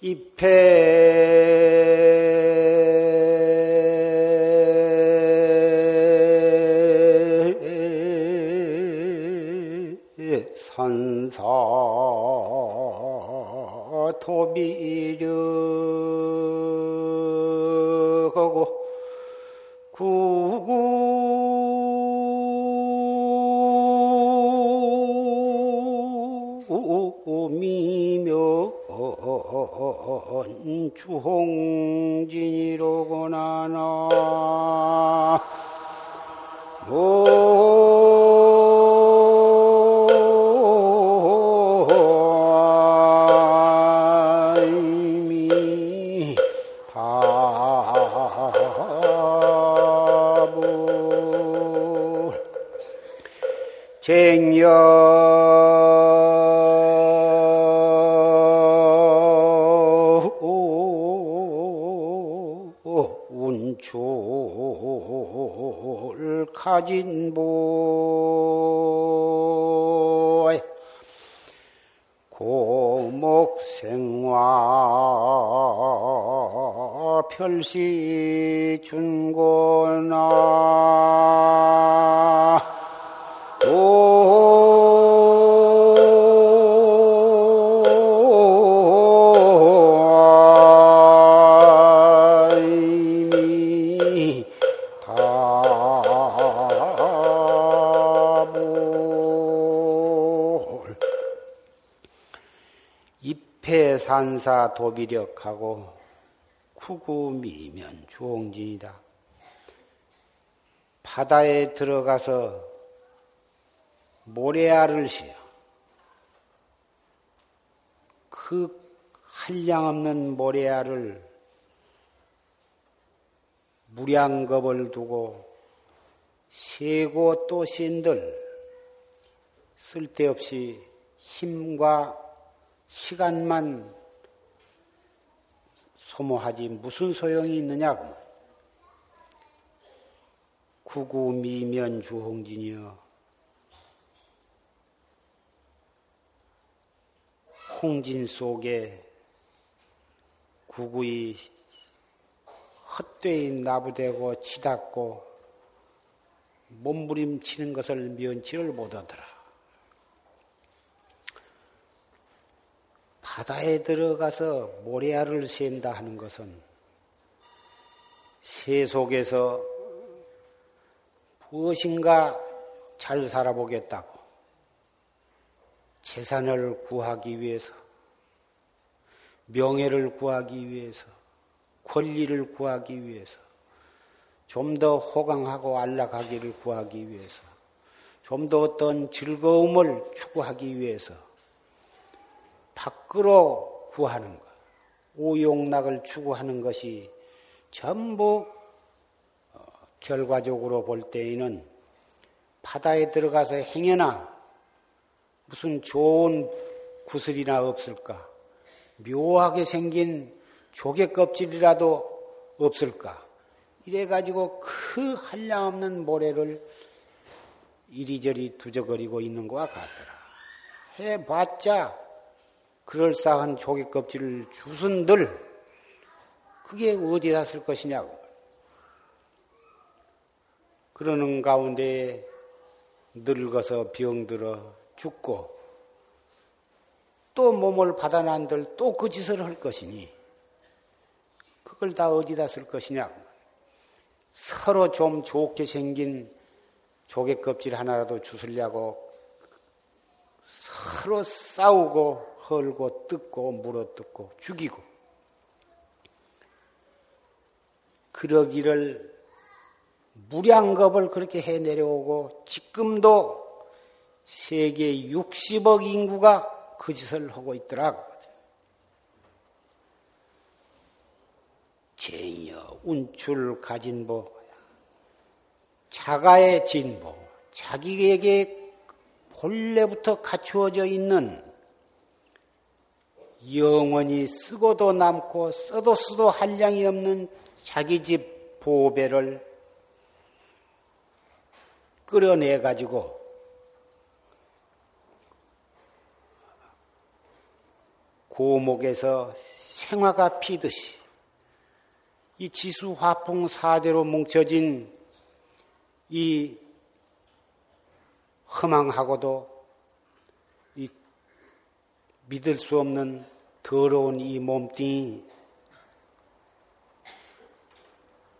입회 운 도비력하고 구구미면 주홍진이다. 바다에 들어가서 모래알을 씌어 그 한량없는 모래알을 무량겁을 두고 세고 또 신들 쓸데없이 힘과 시간만 소모하지 무슨 소용이 있느냐고. 구구미면 주홍진이여. 홍진 속에 구구이 헛되이 나부되고 치닫고 몸부림치는 것을 면치를 못하더라. 바다에 들어가서 모래알을 샌다 하는 것은 새 속에서 무엇인가 잘 살아보겠다고 재산을 구하기 위해서 명예를 구하기 위해서 권리를 구하기 위해서 좀 더 호강하고 안락하기를 구하기 위해서 좀 더 어떤 즐거움을 추구하기 위해서 밖으로 구하는 것, 오용락을 추구하는 것이 전부 어, 결과적으로 볼 때에는 바다에 들어가서 행여나 무슨 좋은 구슬이나 없을까? 묘하게 생긴 조개 껍질이라도 없을까? 이래가지고 그 한량없는 모래를 이리저리 두저거리고 있는 것과 같더라. 해봤자 그럴싸한 조개 껍질을 주순들 그게 어디다 쓸 것이냐고. 그러는 가운데 늙어서 병들어 죽고 또 몸을 받아난들 또 그 짓을 할 것이니 그걸 다 어디다 쓸 것이냐고. 서로 좀 좋게 생긴 조개 껍질 하나라도 주술려고 서로 싸우고 헐고 뜯고 물어뜯고 죽이고 그러기를 무량겁을 그렇게 해 내려오고 지금도 세계 60억 인구가 그 짓을 하고 있더라고. 제여 운출 가진 보 자가의 진보 자기에게 본래부터 갖추어져 있는 영원히 쓰고도 남고 써도 써도 한량이 없는 자기 집 보배를 끌어내 가지고 고목에서 생화가 피듯이 이 지수 화풍 사대로 뭉쳐진 이 허망하고도 이 믿을 수 없는 더러운 이 몸뚱이.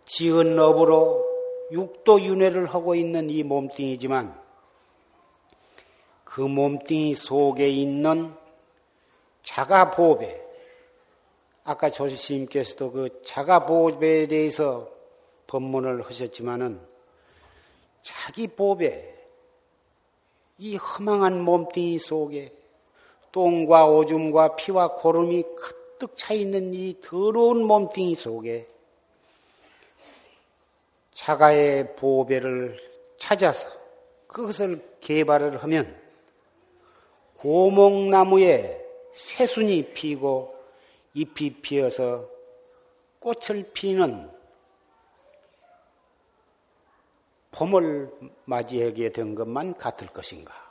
지은 업으로 육도 윤회를 하고 있는 이 몸뚱이지만 그 몸뚱이 속에 있는 자가보배 아까 조시님께서도 그 자가보배에 대해서 법문을 하셨지만은 자기 보배 이 허망한 몸뚱이 속에 똥과 오줌과 피와 고름이 가득 차 있는 이 더러운 몸뚱이 속에 자가의 보배를 찾아서 그것을 개발을 하면 고목나무에 새순이 피고 잎이 피어서 꽃을 피는 봄을 맞이하게 된 것만 같을 것인가?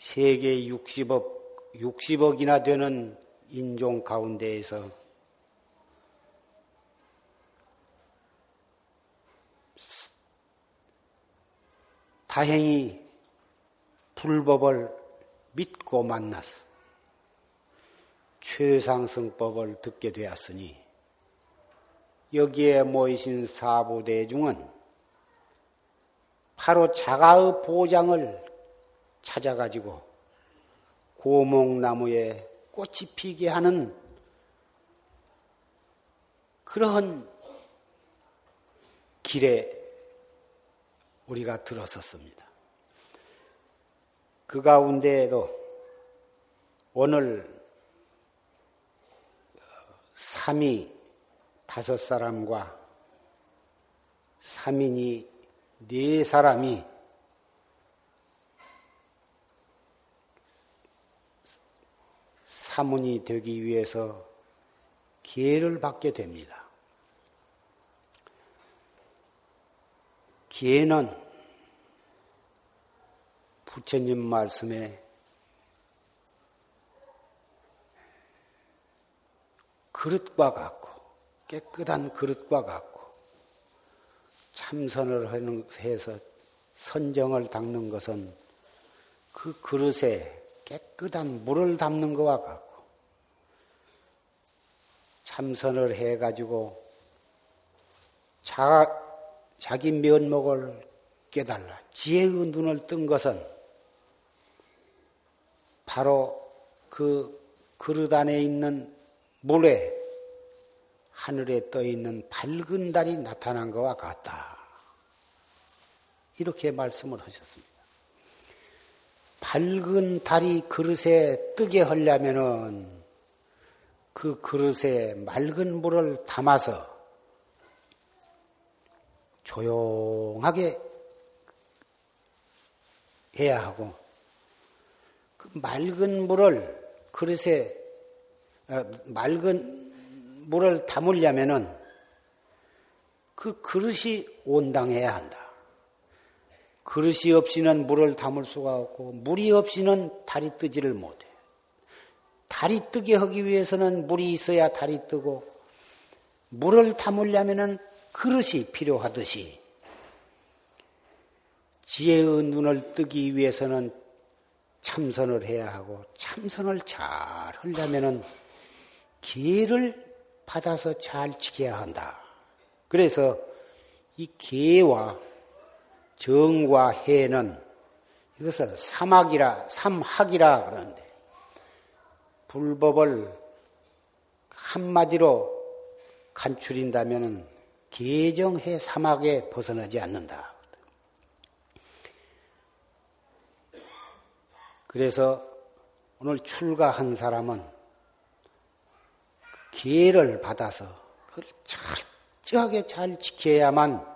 세계 60억, 60억이나 되는 인종 가운데에서 다행히 불법을 믿고 만나서 최상승법을 듣게 되었으니 여기에 모이신 사부대중은 바로 자가의 보장을 찾아가지고 고목나무에 꽃이 피게 하는 그러한 길에 우리가 들었었습니다. 그 가운데에도 오늘 삼이 다섯 사람과 삼인이 네 사람이 사문이 되기 위해서 기회를 받게 됩니다. 기회는 부처님 말씀에 그릇과 같고 깨끗한 그릇과 같고 참선을 해서 선정을 닦는 것은 그 그릇에 깨끗한 물을 담는 것과 같고 참선을 해가지고 자, 자기 면목을 깨달라 지혜의 눈을 뜬 것은 바로 그 그릇 안에 있는 물에 하늘에 떠 있는 밝은 달이 나타난 것과 같다. 이렇게 말씀을 하셨습니다. 밝은 달이 그릇에 뜨게 하려면은 그 그릇에 맑은 물을 담아서 조용하게 해야 하고 그 맑은 물을 그릇에 어, 맑은 물을 담으려면은 그 그릇이 온당해야 한다. 그릇이 없이는 물을 담을 수가 없고 물이 없이는 달이 뜨지를 못해. 달이 뜨게 하기 위해서는 물이 있어야 달이 뜨고 물을 담으려면은 그릇이 필요하듯이 지혜의 눈을 뜨기 위해서는 참선을 해야 하고 참선을 잘 하려면은 기회를 받아서 잘 지켜야 한다. 그래서 이 기회와 정과 해는 이것을 삼학이라 삼학이라 그러는데 불법을 한마디로 간추린다면은 계정해 삼학에 벗어나지 않는다. 그래서 오늘 출가한 사람은 기회를 받아서 그걸 철저하게 잘 지켜야만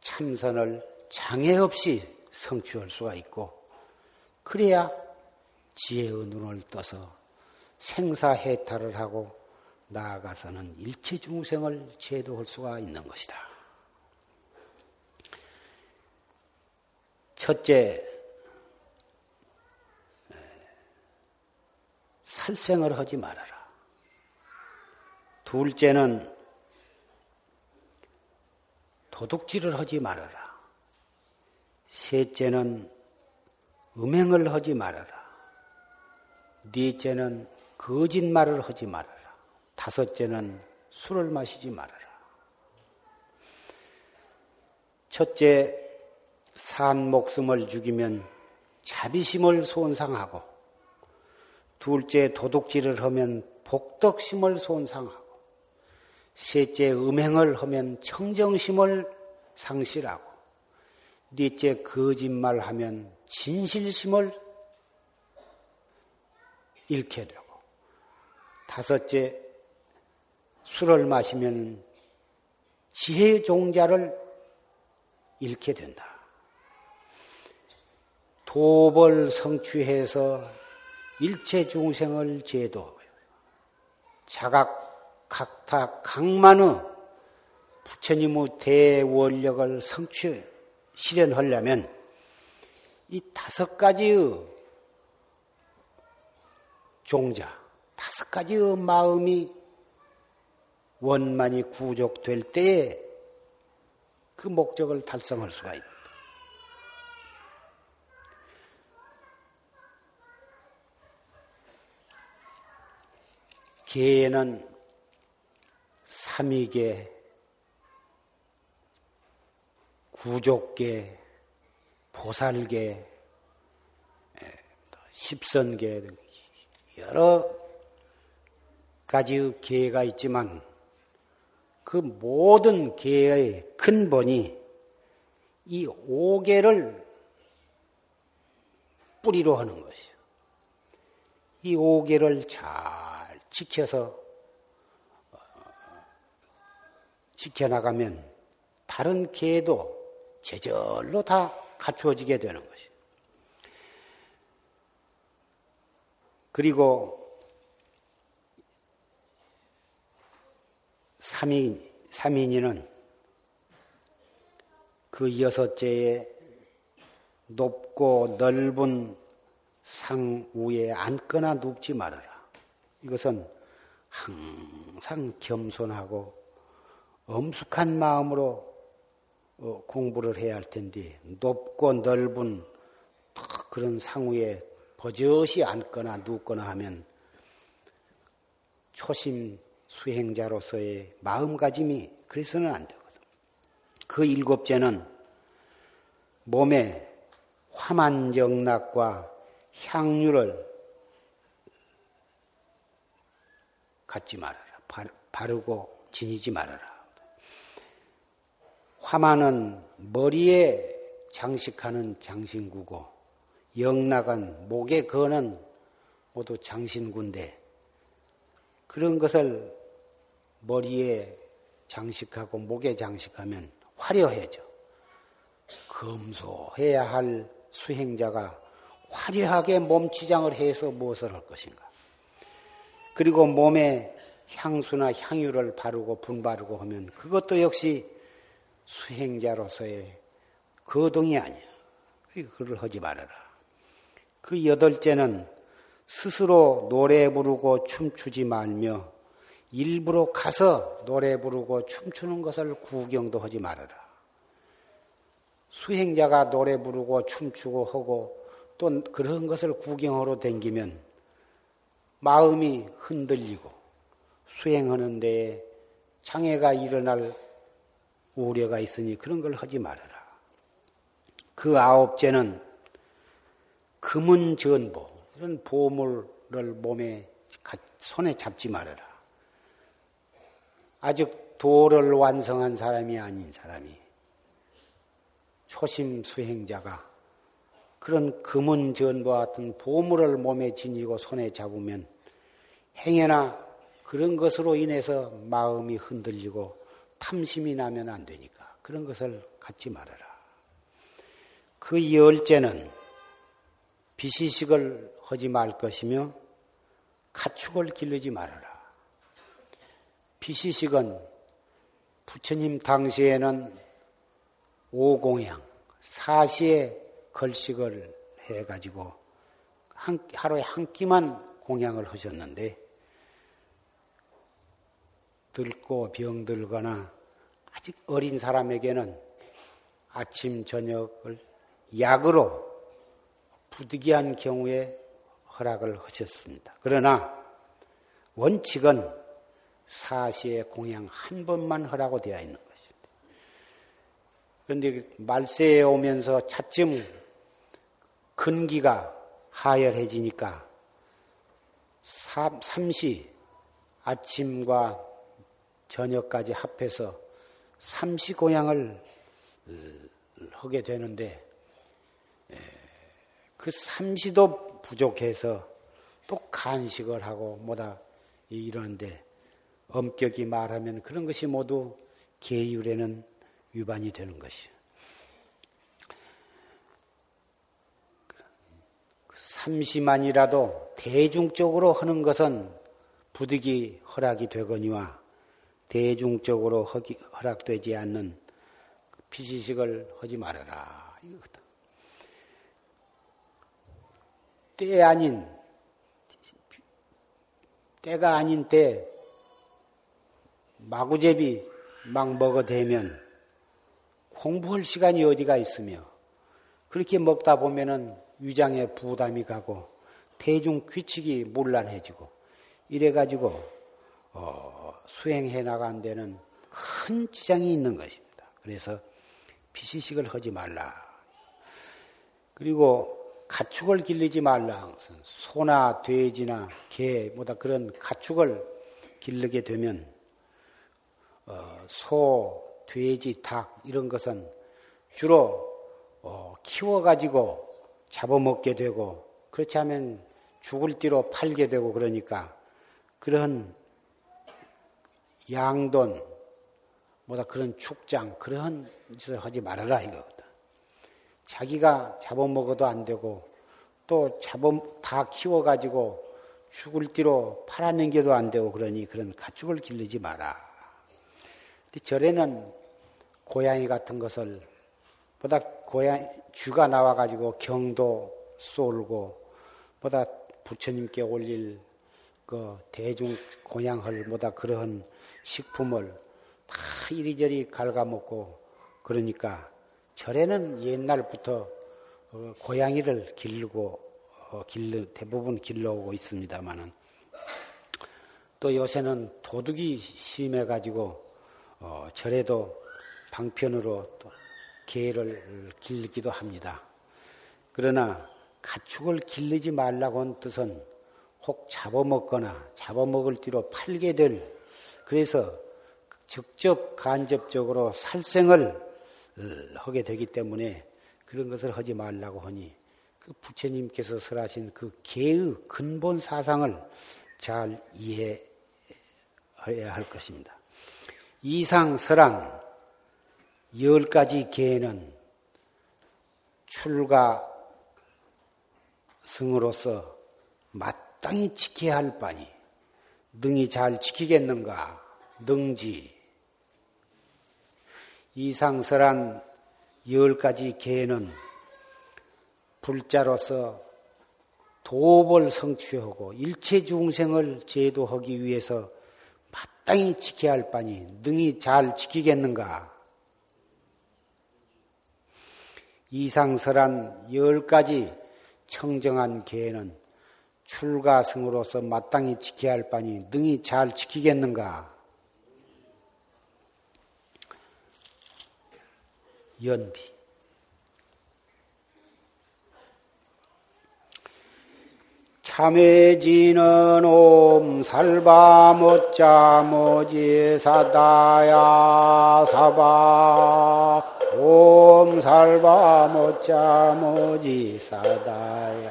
참선을 장애 없이 성취할 수가 있고 그래야 지혜의 눈을 떠서 생사해탈을 하고 나아가서는 일체 중생을 제도할 수가 있는 것이다. 첫째, 살생을 하지 말아라. 둘째는 도둑질을 하지 말아라. 셋째는 음행을 하지 말아라. 넷째는 거짓말을 하지 말아라. 다섯째는 술을 마시지 말아라. 첫째, 산 목숨을 죽이면 자비심을 손상하고, 둘째, 도둑질을 하면 복덕심을 손상하고, 셋째, 음행을 하면 청정심을 상실하고, 넷째, 거짓말하면 진실심을 잃게 되고, 다섯째, 술을 마시면 지혜 종자를 잃게 된다. 도벌 성취해서 일체 중생을 제도 자각 각타 강만의 부처님의 대원력을 성취 실현하려면 이 다섯 가지의 종자, 다섯 가지의 마음이 원만이 구족될 때에 그 목적을 달성할 수가 있다. 개에는 삼위계, 구족계, 보살계, 십선계 등 여러 가지의 계가 있지만 그 모든 계의 근본이 이 오계를 뿌리로 하는 것이요. 이 오계를 잘 지켜서 어, 지켜나가면 다른 계도 제절로 다 갖추어지게 되는 것이요. 그리고 삼인, 삼인이는 그 여섯째에 높고 넓은 상 위에 앉거나 눕지 말아라. 이것은 항상 겸손하고 엄숙한 마음으로 어, 공부를 해야 할 텐데 높고 넓은 그런 상 위에 버젓이 앉거나 눕거나 하면 초심 수행자로서의 마음가짐이 그래서는 안 되거든. 그 일곱째는 몸에 화만정락과 향유를 갖지 말아라. 바르고 지니지 말아라. 화만은 머리에 장식하는 장신구고 영락은 목에 거는 모두 장신구인데 그런 것을 머리에 장식하고 목에 장식하면 화려해져. 검소해야 할 수행자가 화려하게 몸치장을 해서 무엇을 할 것인가. 그리고 몸에 향수나 향유를 바르고 분바르고 하면 그것도 역시 수행자로서의 거동이 아니야. 그걸 하지 말아라. 그 여덟째는 스스로 노래 부르고 춤추지 말며 일부러 가서 노래 부르고 춤추는 것을 구경도 하지 말아라. 수행자가 노래 부르고 춤추고 하고 또 그런 것을 구경하러 댕기면 마음이 흔들리고 수행하는 데에 장애가 일어날 우려가 있으니 그런 걸 하지 말아라. 그 아홉째는 금은 전보, 이런 보물을 몸에 손에 잡지 말아라. 아직 도를 완성한 사람이 아닌 사람이 초심 수행자가 그런 금은 전과 같은 보물을 몸에 지니고 손에 잡으면 행여나 그런 것으로 인해서 마음이 흔들리고 탐심이 나면 안 되니까 그런 것을 갖지 말아라. 그 열째는 비시식을 하지 말 것이며 가축을 기르지 말아라. 비시식은 부처님 당시에는 오공양, 사시에 걸식을 해가지고 한, 하루에 한 끼만 공양을 하셨는데 늙고 병들거나 아직 어린 사람에게는 아침 저녁을 약으로 부득이한 경우에 허락을 하셨습니다. 그러나 원칙은 사시의 공양 한 번만 하라고 되어 있는 것입니다. 그런데 말세에 오면서 차츰 근기가 하열해지니까 삼시 아침과 저녁까지 합해서 삼시 공양을 하게 되는데 그 삼시도 부족해서 또 간식을 하고 뭐다 이러는데 엄격히 말하면 그런 것이 모두 계율에는 위반이 되는 것이요. 삼시만이라도 대중적으로 하는 것은 부득이 허락이 되거니와 대중적으로 허기, 허락되지 않는 피시식을 하지 말아라. 이거다. 때 아닌, 때가 아닌 때 마구제비 막 먹어대면 공부할 시간이 어디가 있으며 그렇게 먹다 보면은 위장에 부담이 가고 대중 규칙이 문란해지고 이래가지고 어, 수행해 나간 데는 큰 지장이 있는 것입니다. 그래서 비시식을 하지 말라. 그리고 가축을 길르지 말라. 소나 돼지나 개, 뭐다 그런 가축을 길르게 되면 어, 소, 돼지, 닭 이런 것은 주로 어, 키워가지고 잡아먹게 되고 그렇지 않으면 죽을 띠로 팔게 되고 그러니까 그런 양돈 뭐다 그런 축장 그런 짓을 하지 말아라 이거거든. 자기가 잡아먹어도 안 되고 또 잡아 다 키워가지고 죽을 띠로 팔아넘겨도 안 되고 그러니 그런 가축을 길르지 마라. 근데 절에는 고양이 같은 것을 보다 고양 쥐가 나와가지고 경도 쏠고 보다 부처님께 올릴 그 대중 고향을 보다 그러한 식품을 다 이리저리 갉아먹고 그러니까 절에는 옛날부터 어, 고양이를 길르고 어, 대부분 길러오고 있습니다만은 또 요새는 도둑이 심해가지고 어, 절에도 방편으로 또 개를 길기도 합니다. 그러나 가축을 길르지 말라고 한 뜻은 혹 잡아먹거나 잡아먹을 뒤로 팔게 될 그래서 직접 간접적으로 살생을 어, 하게 되기 때문에 그런 것을 하지 말라고 하니 그 부처님께서 설하신 그 개의 근본 사상을 잘 이해해야 할 것입니다. 이상 설한 열 가지 계는 출가 승으로서 마땅히 지켜야 할 바니 능히 잘 지키겠는가 능지 이상설한 열 가지 계는 불자로서 도업을 성취하고 일체 중생을 제도하기 위해서 마땅히 지켜야 할 바니 능히 잘 지키겠는가 이상설한 열 가지 청정한 계는 출가승으로서 마땅히 지켜야 할 바니 능히 잘 지키겠는가? 연비. 참회지는 옴 살바 못자 모지 사다야 사바. 옴 살바 모짜 모지 사다야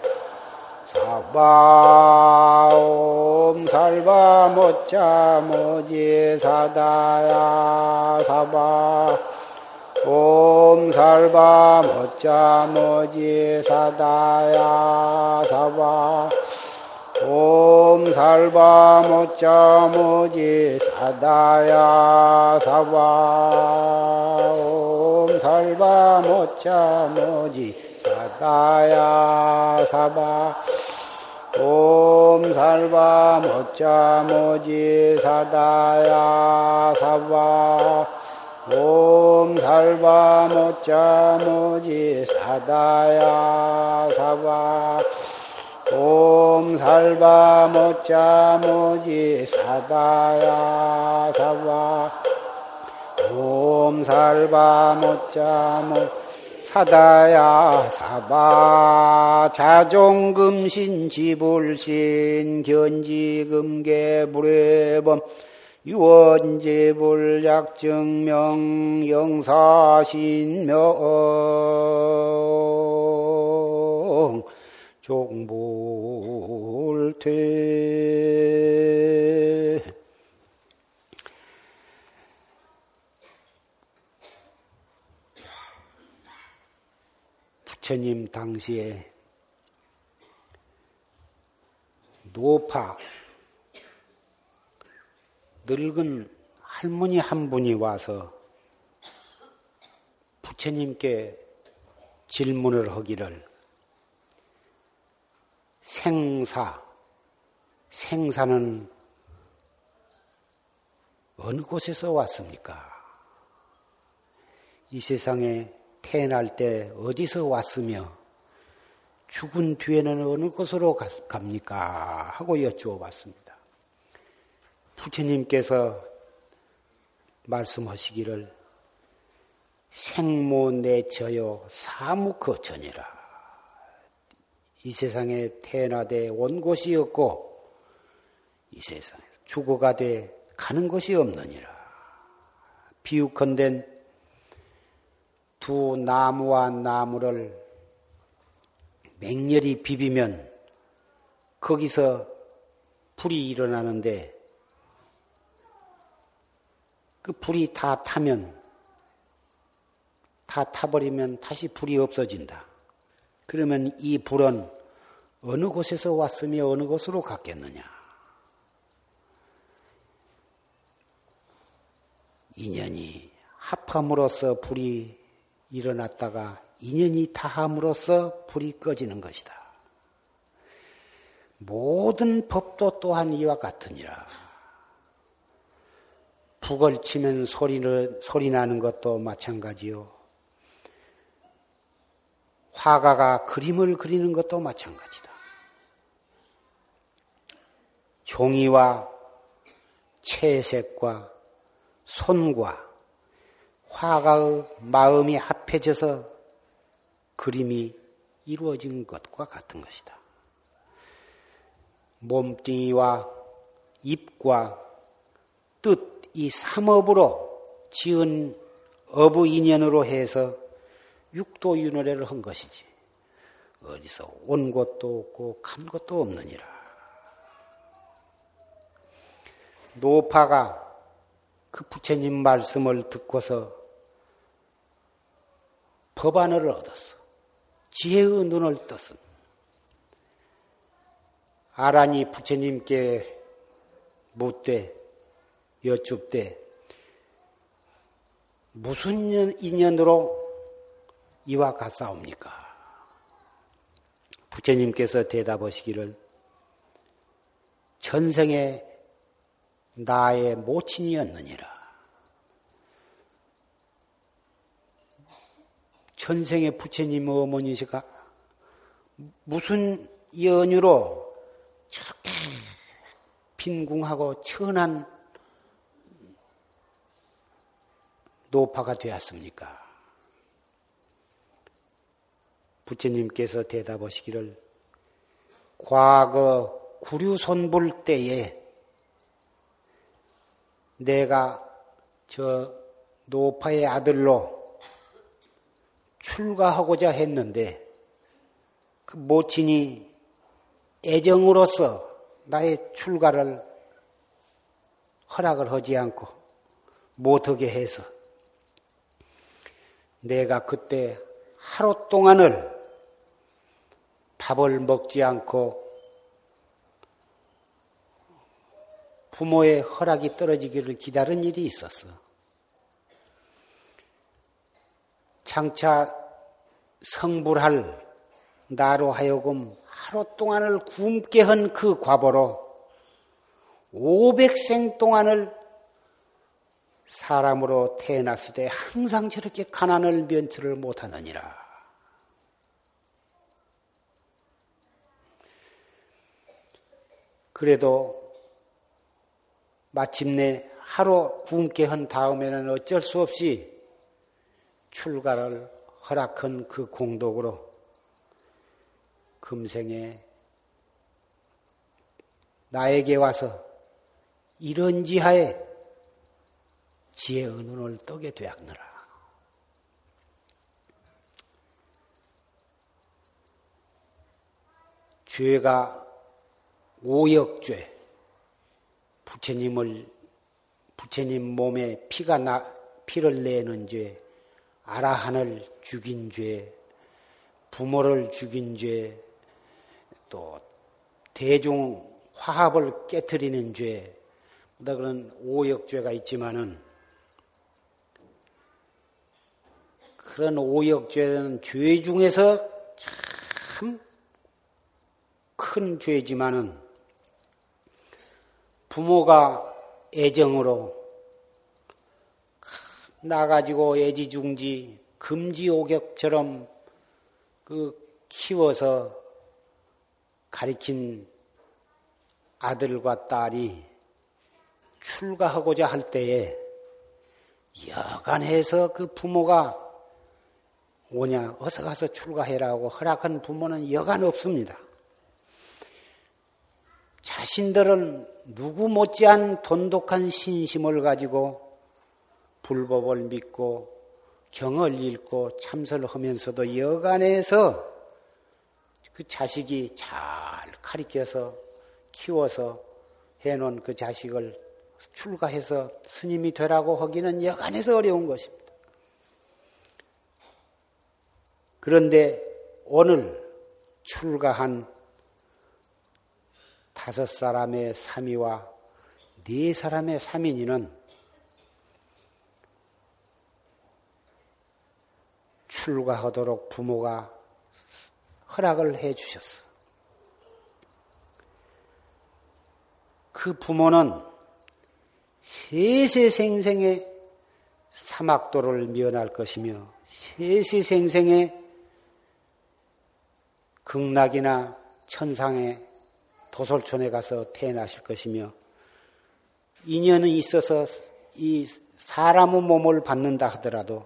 사바. 옴 살바 모짜 모지 사다야 사바 옴살바 모지 사다야 사바 옴 살바 모짜 모지 사다야 사바 옴 살바 모짜 모지 사다야 사바 옴 살바 모자 모지 사다야 사바 옴살바 모자 모지 사다야 사바 옴살바 모자 모지 사다야 사바 옴살바 모자 모 사다야 사바 자종금신 지불신 견지금계 불회범 유 원제불약증명 영사신명 종불퇴. 부처님 당시에 노파 늙은 할머니 한 분이 와서 부처님께 질문을 하기를 생사, 생사는 어느 곳에서 왔습니까? 이 세상에 태어날 때 어디서 왔으며 죽은 뒤에는 어느 곳으로 갑니까? 하고 여쭈어 봤습니다. 부처님께서 말씀하시기를 생모 내저요 사무거전이라. 이 세상에 태어나되 온 곳이 없고 이 세상에 죽어가되 가는 곳이 없느니라. 비유컨댄 두 나무와 나무를 맹렬히 비비면 거기서 불이 일어나는데 그 불이 다 타면 다 타버리면 다시 불이 없어진다. 그러면 이 불은 어느 곳에서 왔으며 어느 곳으로 갔겠느냐? 인연이 합함으로써 불이 일어났다가 인연이 다함으로써 불이 꺼지는 것이다. 모든 법도 또한 이와 같으니라. 북을 치면 소리를, 소리 나는 것도 마찬가지요. 화가가 그림을 그리는 것도 마찬가지다. 종이와 채색과 손과 화가의 마음이 합해져서 그림이 이루어진 것과 같은 것이다. 몸뚱이와 입과 뜻, 이 삼업으로 지은 어부 인연으로 해서 육도윤회를 한 것이지. 어디서 온 것도 없고 간 것도 없느니라. 노파가 그 부처님 말씀을 듣고서 법안을 얻었어. 지혜의 눈을 떴습니다. 아란이 부처님께 묻되 여쭙되 무슨 인연으로 이와 같사옵니까? 부처님께서 대답하시기를 전생에 나의 모친이었느니라. 전생의 부처님 어머니시가 무슨 연유로 저렇게 빈궁하고 천한 노파가 되었습니까? 부처님께서 대답하시기를 과거 구류손불 때에 내가 저 노파의 아들로 출가하고자 했는데 그 모친이 애정으로서 나의 출가를 허락을 하지 않고 못하게 해서 내가 그때 하루 동안을 밥을 먹지 않고 부모의 허락이 떨어지기를 기다린 일이 있었어. 장차 성불할 나로 하여금 하루 동안을 굶게 한 그 과보로 500생 동안을 사람으로 태어났을 때 항상 저렇게 가난을 면치를 못하느니라. 그래도 마침내 하루 굶게 한 다음에는 어쩔 수 없이 출가를 허락한 그 공덕으로 금생에 나에게 와서 이런 지하에 지혜의 눈을 뜨게 되었느라. 죄가 오역죄, 부처님을, 부처님 몸에 피가 나, 피를 내는 죄, 아라한을 죽인 죄, 부모를 죽인 죄, 또 대중 화합을 깨뜨리는 죄, 다 그런 오역죄가 있지만은 그런 오역죄는 죄 중에서 참 큰 죄지만은 부모가 애정으로 나가지고 애지중지 금지오격처럼 그 키워서 가리킨 아들과 딸이 출가하고자 할 때에 여간해서 그 부모가 오냐 어서 가서 출가해라고 허락한 부모는 여간 없습니다. 자신들은 누구 못지한 돈독한 신심을 가지고 불법을 믿고 경을 읽고 참선을 하면서도 여간해서 그 자식이 잘 가리켜서 키워서 해놓은 그 자식을 출가해서 스님이 되라고 하기는 여간해서 어려운 것입니다. 그런데 오늘 출가한 다섯 사람의 삼위와 네 사람의 삼인이는 출가하도록 부모가 허락을 해 주셨어. 그 부모는 세세생생의 사막도를 면할 것이며 세세생생의 극락이나 천상의 도솔촌에 가서 태어나실 것이며 인연이 있어서 이 사람의 몸을 받는다 하더라도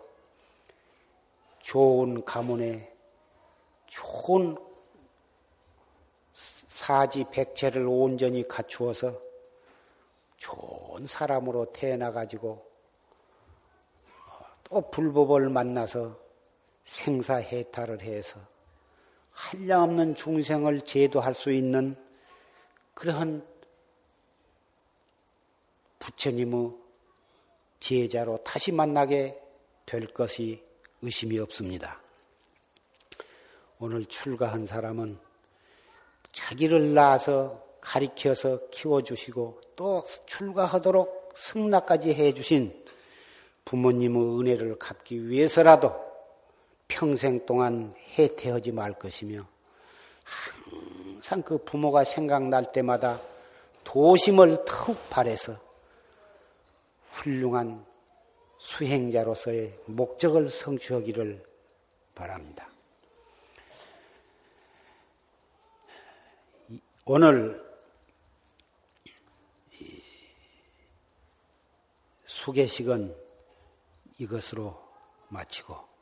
좋은 가문에 좋은 사지 백체를 온전히 갖추어서 좋은 사람으로 태어나 가지고 또 불법을 만나서 생사해탈을 해서 한량없는 중생을 제도할 수 있는 그러한 부처님의 제자로 다시 만나게 될 것이 의심이 없습니다. 오늘 출가한 사람은 자기를 낳아서 가리켜서 키워주시고 또 출가하도록 승낙까지 해주신 부모님의 은혜를 갚기 위해서라도 평생 동안 해태하지 말 것이며 항상 그 부모가 생각날 때마다 도심을 턱 발해서 훌륭한 수행자로서의 목적을 성취하기를 바랍니다. 오늘 수계식은 이것으로 마치고 어,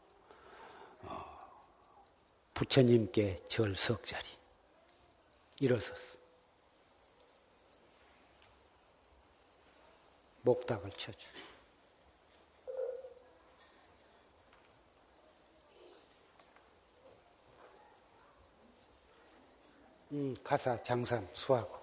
부처님께 절석 자리 일어섰어. 목닥을 쳐줘. 음, 가사 장삼 수하고.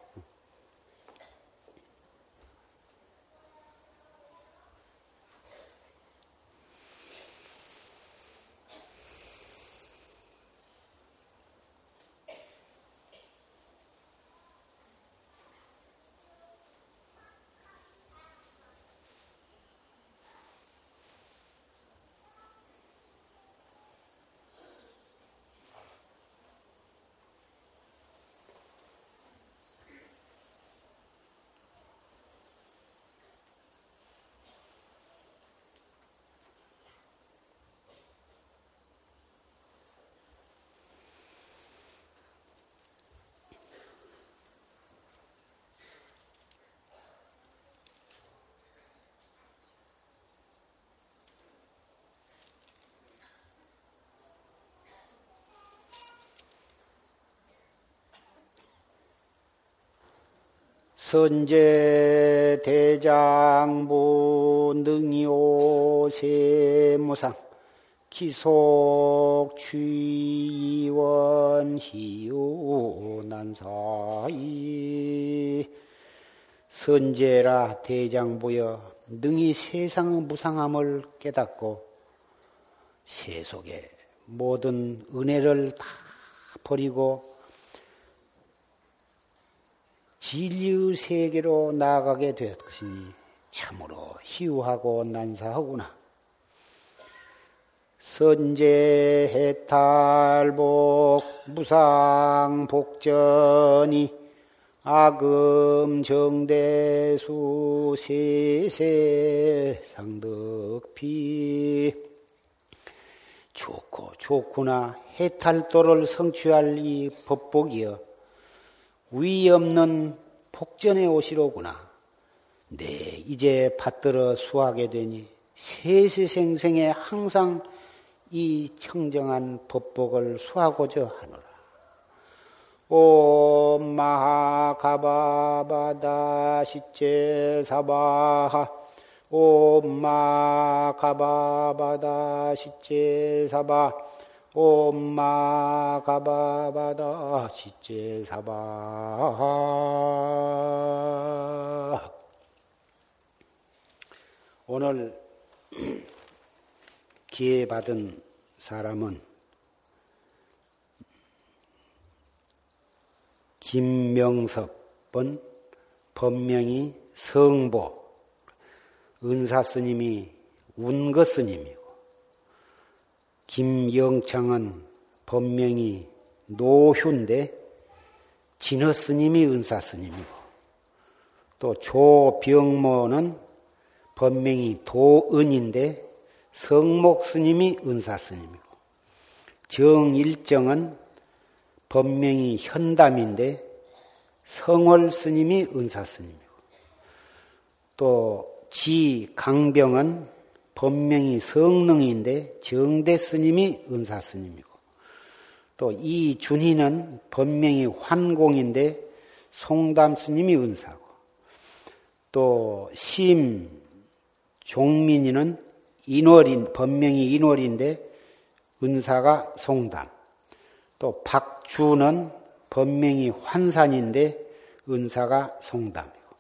선제 대장부 능이오세 무상 기속 취원 희우 난사이. 선제라 대장부여 능히 세상 무상함을 깨닫고 세속의 모든 은혜를 다 버리고 진리의 세계로 나아가게 되었으니 참으로 희우하고 난사하구나. 선제 해탈복 무상 복전이 아금 정대수 세세 상덕피. 좋고 좋구나. 해탈도를 성취할 이 법복이여 위 없는 복전의 옷이로구나. 네, 이제 받들어 수하게 되니 세세생생에 항상 이 청정한 법복을 수하고자 하노라. 옴 마하가바바다 시체 사바하 옴 마가바바다 시체 사바 옴마 가바바다 시제 사바. 오늘 기회 받은 사람은 김명섭번 법명이 성보 은사 스님이 운거 스님이고 김영창은 법명이 노휴인데 진허 스님이 은사 스님이고 또 조병모는 법명이 도은인데 성목 스님이 은사 스님이고 정일정은 법명이 현담인데 성월 스님이 은사 스님이고 또 지강병은 법명이 성능인데 정대 스님이 은사 스님이고 또 이준희는 법명이 환공인데 송담 스님이 은사고 또 심 종민이는 인월인 법명이 인월인데 은사가 송담 또 박주는 법명이 환산인데 은사가 송담이고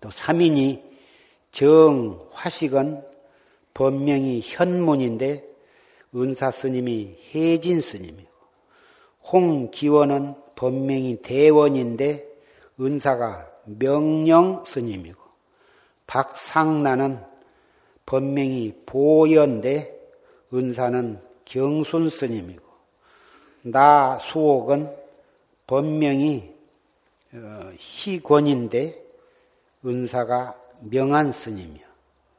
또 삼인이 정화식은 법명이 현문인데 은사 스님이 혜진 스님이고 홍기원은 법명이 대원인데 은사가 명령 스님이고 박상나는 법명이 보연데 은사는 경순 스님이고 나 수옥은 법명이 어, 희권인데 은사가 명한 스님이요.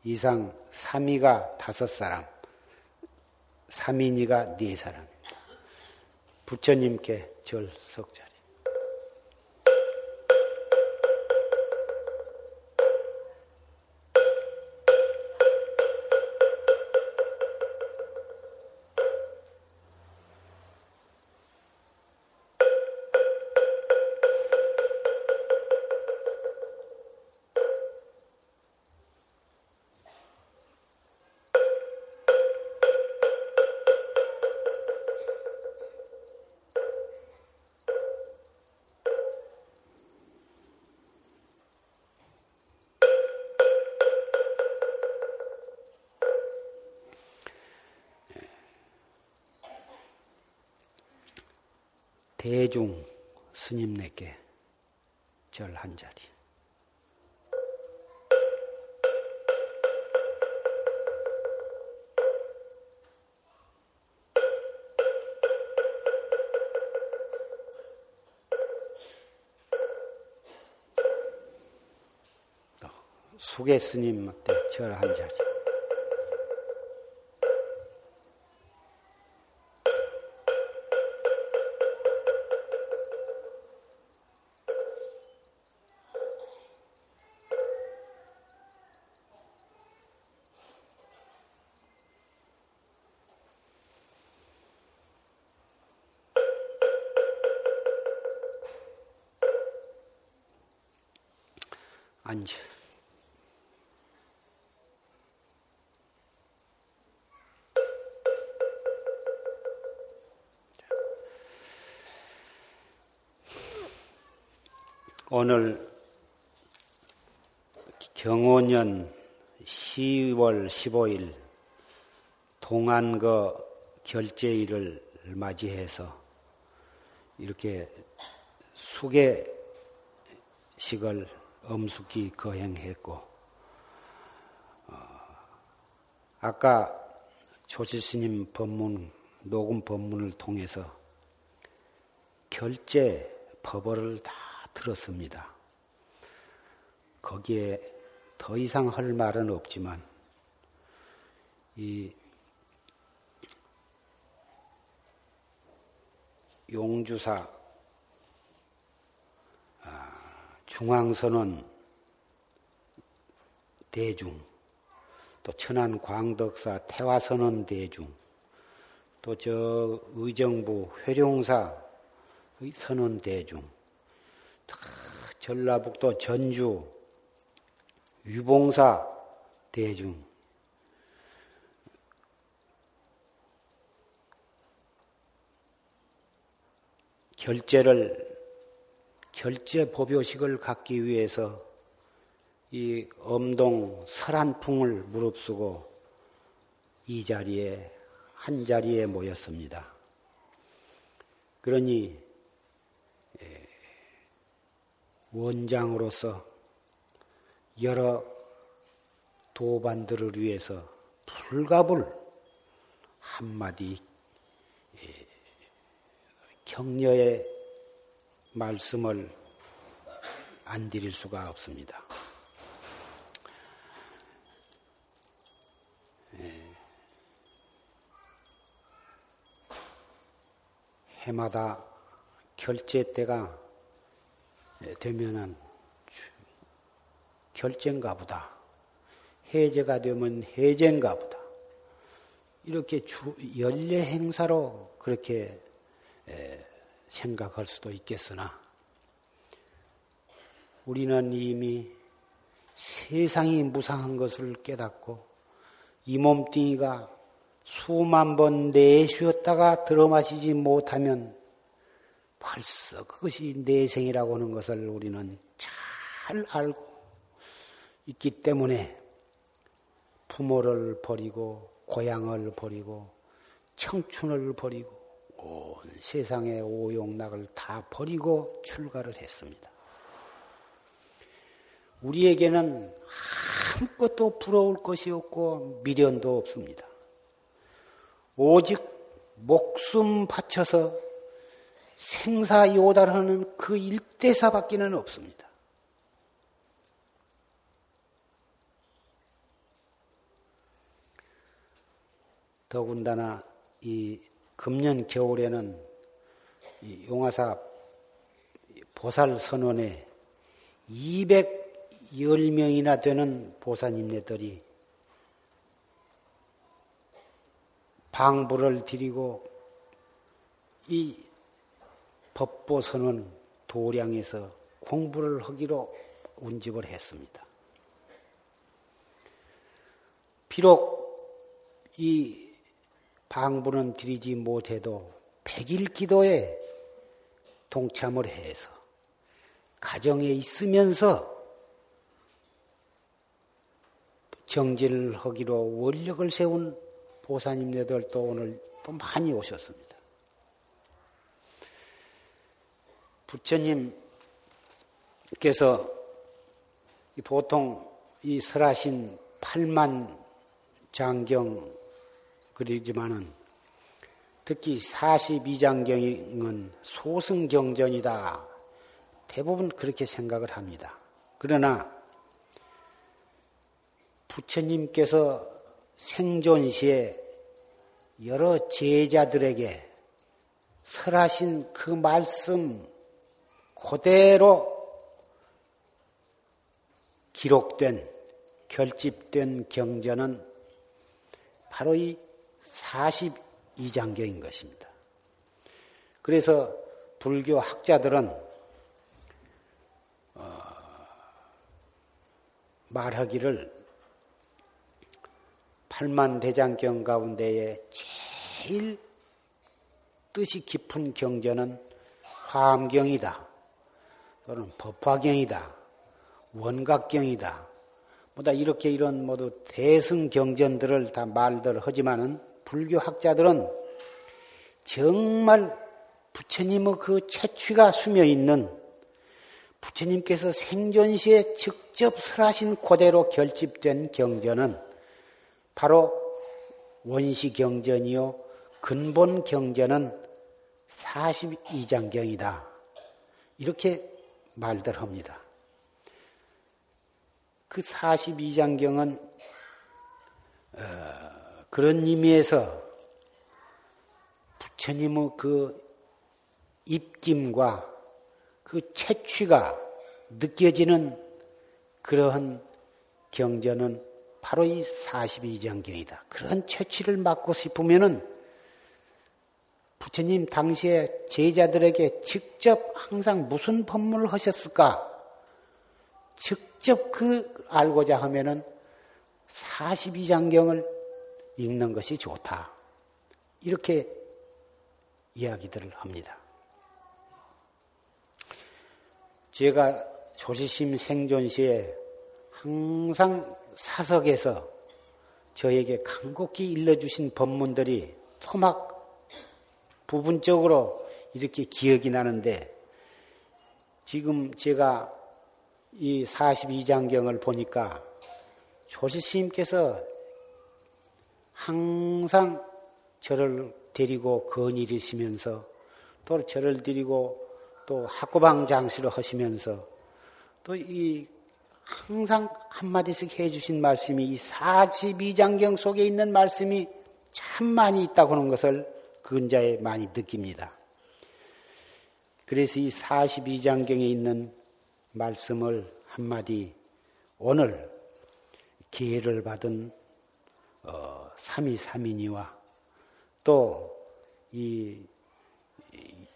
이상 3위가 다섯 사람, 3인이가 네 사람입니다. 부처님께 절 석자. 대중 스님네께 절 한 자리. 수계 스님한테 절 한 자리. 15일 동안거 결제일을 맞이해서 이렇게 수계식을 엄숙히 거행했고, 어, 아까 조실스님 법문, 녹음 법문을 통해서 결제 법어를 다 들었습니다. 거기에 더 이상 할 말은 없지만, 이 용주사 아, 중앙선원 대중 또 천안 광덕사 태화선원 대중 또 저 의정부 회룡사 선원 대중 전라북도 전주 유봉사 대중 결제를 결제 법요식을 갖기 위해서 이 엄동 설한풍을 무릅쓰고 이 자리에 한 자리에 모였습니다. 그러니 예, 원장으로서 여러 도반들을 위해서 불갑을 한마디 격려의 말씀을 안 드릴 수가 없습니다. 예. 해마다 결제 때가 되면은 결제인가 보다. 해제가 되면 해제인가 보다. 이렇게 주, 연례 행사로 그렇게 생각할 수도 있겠으나 우리는 이미 세상이 무상한 것을 깨닫고 이 몸뚱이가 수만 번 내쉬었다가 들어마시지 못하면 벌써 그것이 내생이라고 하는 것을 우리는 잘 알고 있기 때문에 부모를 버리고 고향을 버리고 청춘을 버리고 온 세상의 오용락을 다 버리고 출가를 했습니다. 우리에게는 아무것도 부러울 것이 없고 미련도 없습니다. 오직 목숨 바쳐서 생사요달하는 그 일대사밖에는 없습니다. 더군다나 이 금년 겨울에는 용화사 보살 선원에 210명이나 되는 보사님네들이 방부를 드리고 이 법보 선원 도량에서 공부를 하기로 운집을 했습니다. 비록 이 방부는 드리지 못해도 백일 기도에 동참을 해서 가정에 있으면서 정진을 하기로 원력을 세운 보사님네들도 오늘 또 많이 오셨습니다. 부처님께서 보통 이 설하신 8만 장경 그러지만은 특히 42장경은 소승경전이다. 대부분 그렇게 생각을 합니다. 그러나 부처님께서 생존 시에 여러 제자들에게 설하신 그 말씀 그대로 기록된, 결집된 경전은 바로 이 42장경인 것입니다. 그래서 불교 학자들은 어, 말하기를 팔만대장경 가운데에 제일 뜻이 깊은 경전은 화엄경이다. 또는 법화경이다. 원각경이다. 뭐다 이렇게 이런 모두 대승 경전들을 다 말들 하지만은 불교 학자들은 정말 부처님의 그 채취가 숨어 있는 부처님께서 생존시에 직접 설하신 그대로 결집된 경전은 바로 원시 경전이요 근본 경전은 42장경이다. 이렇게 말들 합니다. 그 42장경은 어, 그런 의미에서 부처님의 그 입김과 그 채취가 느껴지는 그러한 경전은 바로 이 42장경이다. 그런 채취를 맡고 싶으면은 부처님 당시에 제자들에게 직접 항상 무슨 법문을 하셨을까? 직접 그 알고자 하면은 42장경을 읽는 것이 좋다. 이렇게 이야기들을 합니다. 제가 조시심 생존 시에 항상 사석에서 저에게 간곡히 일러주신 법문들이 토막 부분적으로 이렇게 기억이 나는데 지금 제가 이 42장경을 보니까 조시스님께서 항상 저를 데리고 건일이시면서 또 저를 데리고 또 학고방 장시를 하시면서 또 이 항상 한마디씩 해주신 말씀이 이 42장경 속에 있는 말씀이 참 많이 있다고 하는 것을 근자에 많이 느낍니다. 그래서 이 42장경에 있는 말씀을 한마디 오늘 기회를 받은 어, 삼위삼인이와 또 이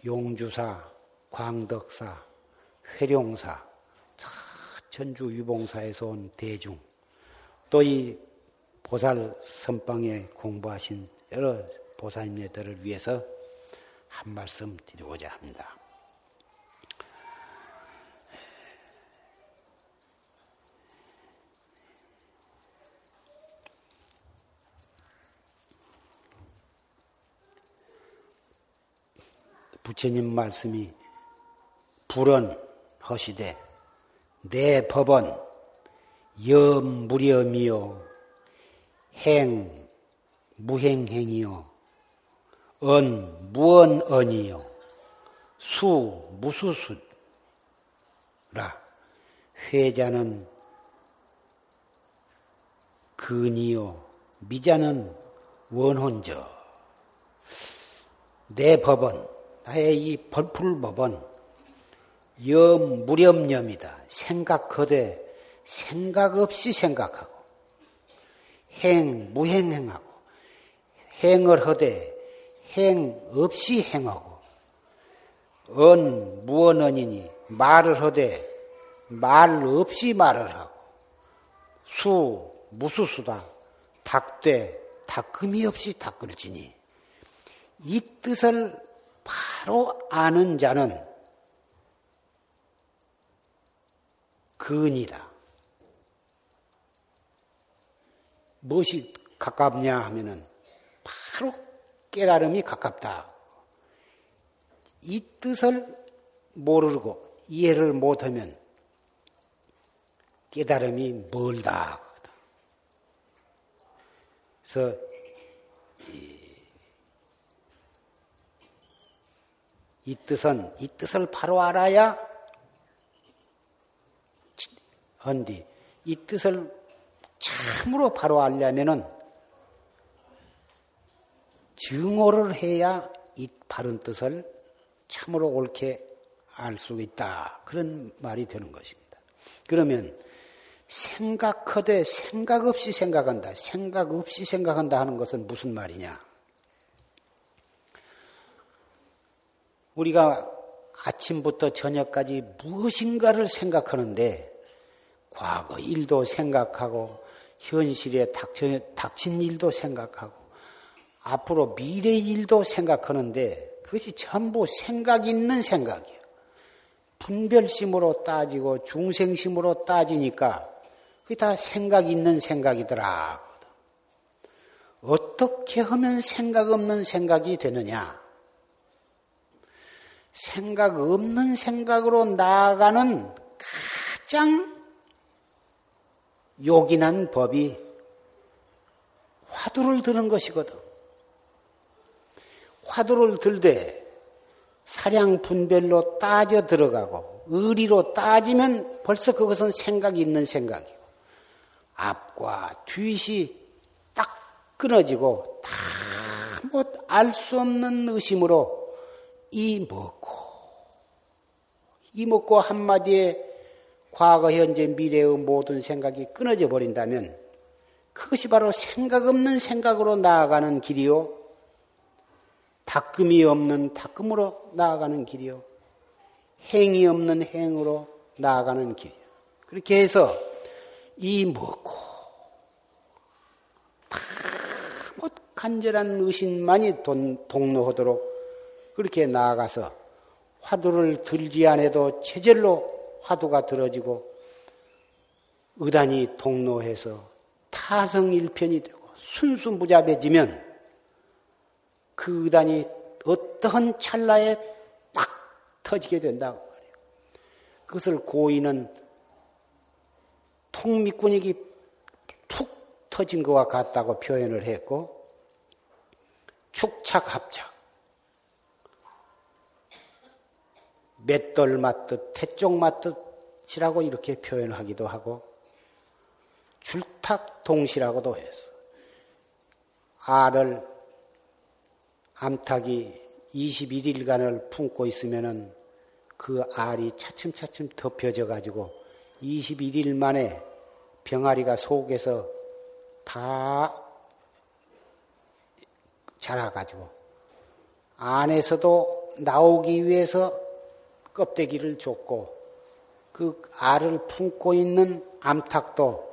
용주사, 광덕사, 회룡사, 전주 유봉사에서 온 대중, 또 이 보살 선방에 공부하신 여러 보살님들을 위해서 한 말씀 드리고자 합니다. 부처님 말씀이 불은 허시되 내 법은 염무렴이요 행 무행행이요 언 무언 언이요 수 무수수라. 회자는 근이요 미자는 원혼저. 내 법은 나의 이 벌풀법은 염 무렴염이다. 생각하되 생각 없이 생각하고 행 무행행하고 행을 하되 행 없이 행하고 언 무언언이니 말을 하되 말 없이 말을 하고 수 무수수다. 닭되 닭금이 없이 닭을지니 이 뜻을 바로 아는 자는 근이다. 무엇이 가깝냐 하면은 바로 깨달음이 가깝다. 이 뜻을 모르고 이해를 못하면 깨달음이 멀다. 그래서 이 뜻은 이 뜻을 바로 알아야 헌디 이 뜻을 참으로 바로 알려면은 증오를 해야 이 바른 뜻을 참으로 옳게 알 수 있다. 그런 말이 되는 것입니다. 그러면 생각하되 생각 없이 생각한다. 생각 없이 생각한다 하는 것은 무슨 말이냐? 우리가 아침부터 저녁까지 무엇인가를 생각하는데 과거 일도 생각하고 현실에 닥친 일도 생각하고 앞으로 미래 일도 생각하는데 그것이 전부 생각 있는 생각이에요. 분별심으로 따지고 중생심으로 따지니까 그게 다 생각 있는 생각이더라. 어떻게 하면 생각 없는 생각이 되느냐? 생각 없는 생각으로 나아가는 가장 요긴한 법이 화두를 드는 것이거든. 화두를 들되 사량 분별로 따져 들어가고 의리로 따지면 벌써 그것은 생각이 있는 생각이고 앞과 뒤이 딱 끊어지고 다뭐 수 없는 의심으로 이 먹고 이 먹고 한마디에 과거, 현재, 미래의 모든 생각이 끊어져 버린다면 그것이 바로 생각 없는 생각으로 나아가는 길이요. 닦음이 없는 닦음으로 나아가는 길이요. 행이 없는 행으로 나아가는 길이요. 그렇게 해서 이 먹고 다 뭐 간절한 의심만이 돈, 동로하도록 그렇게 나아가서 화두를 들지 않아도 체절로 화두가 들어지고 의단이 동로해서 타성일편이 되고 순수무잡해지면 그 의단이 어떠한 찰나에 탁 터지게 된다고 말이에요. 그것을 고인은 통미꾼익이 툭 터진 것과 같다고 표현을 했고 축착합착 맷돌 맞듯 태쪽 맞듯이라고 이렇게 표현하기도 하고 줄탁 동시라고도 했어. 알을 암탉이 21일간을 품고 있으면은 그 알이 차츰차츰 덮여져 가지고 21일 만에 병아리가 속에서 다 자라가지고 안에서도 나오기 위해서 껍데기를 줬고 그 알을 품고 있는 암탉도